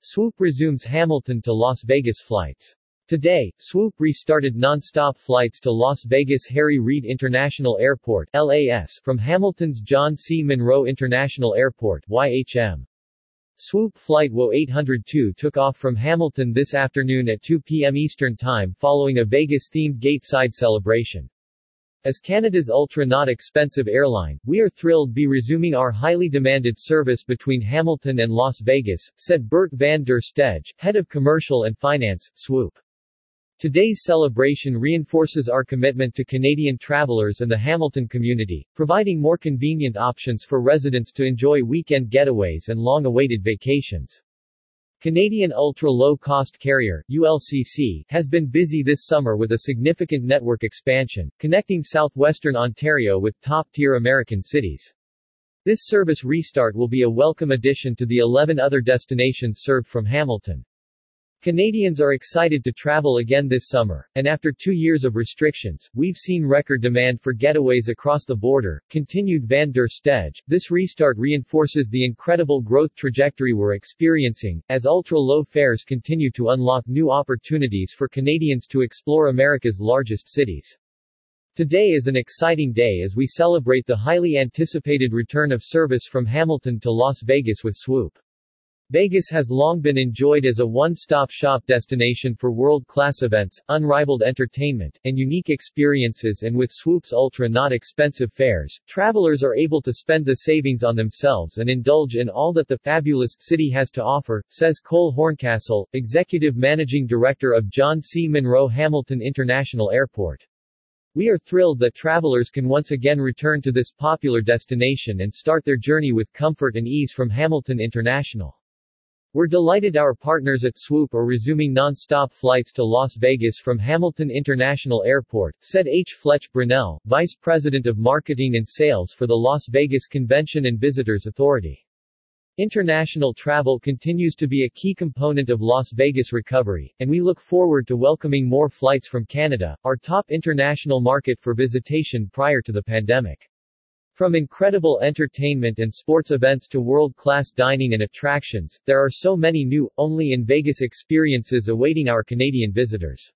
Swoop resumes Hamilton to Las Vegas flights. Today, Swoop restarted non-stop flights to Las Vegas Harry Reid International Airport LAS from Hamilton's John C. Munro International Airport YHM. Swoop Flight WO-802 took off from Hamilton this afternoon at 2 p.m. Eastern Time following a Vegas-themed gate-side celebration. As Canada's ultra-not expensive airline, we are thrilled to be resuming our highly demanded service between Hamilton and Las Vegas, said Bert van der Stege, head of commercial and finance, Swoop. Today's celebration reinforces our commitment to Canadian travelers and the Hamilton community, providing more convenient options for residents to enjoy weekend getaways and long-awaited vacations. Canadian Ultra-Low-Cost Carrier ULCC, has been busy this summer with a significant network expansion, connecting southwestern Ontario with top-tier American cities. This service restart will be a welcome addition to the 11 other destinations served from Hamilton. Canadians are excited to travel again this summer, and after two years of restrictions, we've seen record demand for getaways across the border, continued Van der Stege. This restart reinforces the incredible growth trajectory we're experiencing, as ultra-low fares continue to unlock new opportunities for Canadians to explore America's largest cities. Today is an exciting day as we celebrate the highly anticipated return of service from Hamilton to Las Vegas with Swoop. Vegas has long been enjoyed as a one-stop shop destination for world-class events, unrivaled entertainment, and unique experiences and with Swoop's ultra-not expensive fares, travelers are able to spend the savings on themselves and indulge in all that the fabulous city has to offer, says Cole Horncastle, Executive Managing Director of John C. Munro Hamilton International Airport. We are thrilled that travelers can once again return to this popular destination and start their journey with comfort and ease from Hamilton International. We're delighted our partners at Swoop are resuming non-stop flights to Las Vegas from Hamilton International Airport, said H. Fletch Brunelle, Vice President of Marketing and Sales for the Las Vegas Convention and Visitors Authority. International travel continues to be a key component of Las Vegas recovery, and we look forward to welcoming more flights from Canada, our top international market for visitation prior to the pandemic. From incredible entertainment and sports events to world-class dining and attractions, there are so many new, only in Vegas experiences awaiting our Canadian visitors.